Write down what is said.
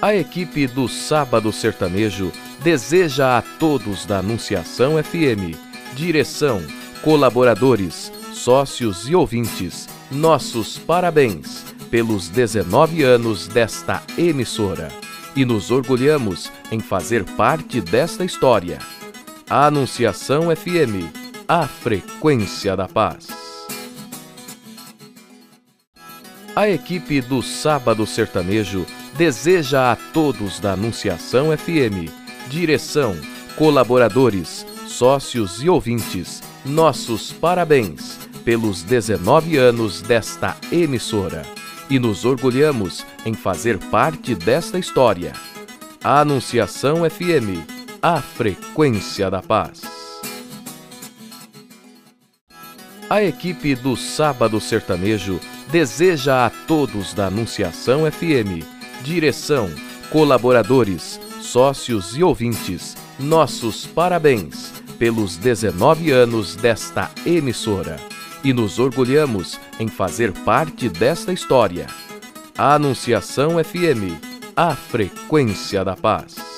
A equipe do Sábado Sertanejo deseja a todos da Anunciação FM, direção, colaboradores, sócios e ouvintes, nossos parabéns pelos 19 anos desta emissora e nos orgulhamos em fazer parte desta história. A Anunciação FM, a frequência da paz. A equipe do Sábado Sertanejo deseja a todos da Anunciação FM, direção, colaboradores, sócios e ouvintes, nossos parabéns pelos 19 anos desta emissora e nos orgulhamos em fazer parte desta história. A Anunciação FM, a frequência da paz. A equipe do Sábado Sertanejo deseja a todos da Anunciação FM, direção, colaboradores, sócios e ouvintes, nossos parabéns pelos 19 anos desta emissora e nos orgulhamos em fazer parte desta história. A Anunciação FM, a frequência da paz.